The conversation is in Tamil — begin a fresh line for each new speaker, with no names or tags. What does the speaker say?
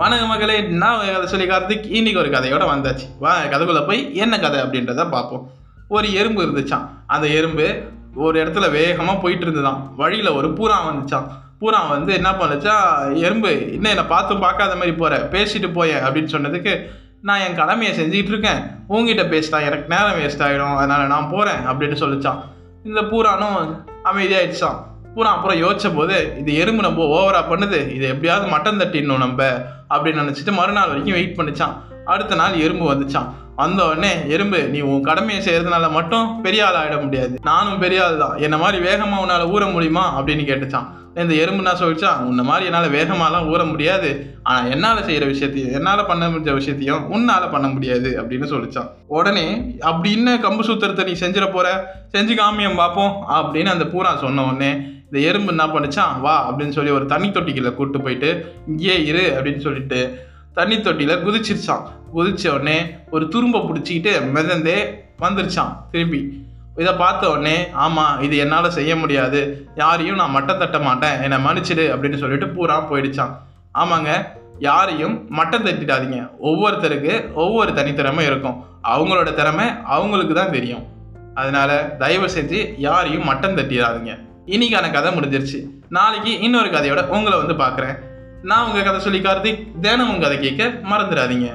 வணக்க மகளே நான் கதை சொல்லி கார்த்திக். இன்னைக்கு ஒரு கதையோட வந்தாச்சு. வா கதைக்குள்ள போய் என்ன கதை அப்படின்றத பார்ப்போம். ஒரு எறும்பு இருந்துச்சான் அந்த எறும்பு ஒரு இடத்துல வேகமாக போயிட்டு இருந்துதான் வழியில் ஒரு பூரா வந்துச்சான் பூரா வந்து என்ன பண்ணுச்சா எறும்பு இன்னும் என்னை பார்த்து பார்க்காத மாதிரி போகிற பேசிட்டு போய அப்படின்னு சொன்னதுக்கு நான் என் கடமையை செஞ்சுக்கிட்டு இருக்கேன். உங்ககிட்ட பேசிட்டா எனக்கு நேரம் வேஸ்ட் ஆகிடும் அதனால் நான் போகிறேன் அப்படின்னு சொல்லிச்சான் இந்த பூரானும் அமைதியாகிடுச்சான் பூரா அப்புறம் யோசிச்ச போது இது எறும்பு நம்ம ஓவரா பண்ணுது. இது எப்படியாவது மட்டன் தட்டிடணும் நம்ம. அப்படின்னு நினச்சிட்டு மறுநாள் வரைக்கும் வெயிட் பண்ணிச்சான். அடுத்த நாள் எறும்பு வந்துச்சான். வந்த உடனே எறும்பு நீ உன் கடமையை செய்யறதுனால மட்டும் பெரிய ஆள் ஆகிட முடியாது. நானும் பெரிய ஆள் தான். என்ன மாதிரி வேகமாக உன்னால ஊற முடியுமா? அப்படின்னு கேட்டுச்சான். இந்த எறும்பு என்ன சொல்லிச்சா உன்ன மாதிரி என்னால் வேகமாலாம் ஊற முடியாது. ஆனால் என்னால் செய்கிற விஷயத்தையும் என்னால் பண்ண முடிஞ்ச விஷயத்தையும் உன்னால் பண்ண முடியாது அப்படின்னு சொல்லிச்சான். உடனே அப்படி என்ன கம்பு சூத்திரத்தை நீ செஞ்சிட போகிற செஞ்சு காமியம் பார்ப்போம் அப்படின்னு அந்த பூரா சொன்ன உடனே இந்த எறும்பு என்ன பண்ணுச்சான்? வா அப்படின்னு சொல்லி ஒரு தண்ணி தொட்டிக்குள்ள கூட்டு போயிட்டு இங்கேயே இரு அப்படின்னு சொல்லிட்டு தண்ணி தொட்டியில் குதிச்சிருச்சான். குதிச்ச உடனே ஒரு துரும்பை பிடிச்சிக்கிட்டு மிதந்தே வந்துருச்சான் திரும்பி. இதை பார்த்த உடனே ஆமாம் இது என்னால் செய்ய முடியாது. யாரையும் நான் மட்டம் தட்ட மாட்டேன். என்னை மன்னிச்சிடு அப்படின்னு சொல்லிட்டு பூரா போயிடுச்சான் ஆமாங்க யாரையும் மட்டம் தட்டிடாதீங்க. ஒவ்வொருத்தருக்கு ஒவ்வொரு தனித்திறமை இருக்கும். அவங்களோட திறமை அவங்களுக்கு தான் தெரியும். அதனால தயவு செஞ்சு யாரையும் மட்டம் தட்டிடாதீங்க. இன்னைக்கான கதை முடிஞ்சிருச்சு. நாளைக்கு இன்னொரு கதையோட உங்களை வந்து பார்க்குறேன். நான் உங்கள் கதை சொல்லி கார்த்திக் தினம் உங்கள் கதை கேட்க மறந்துடாதீங்க.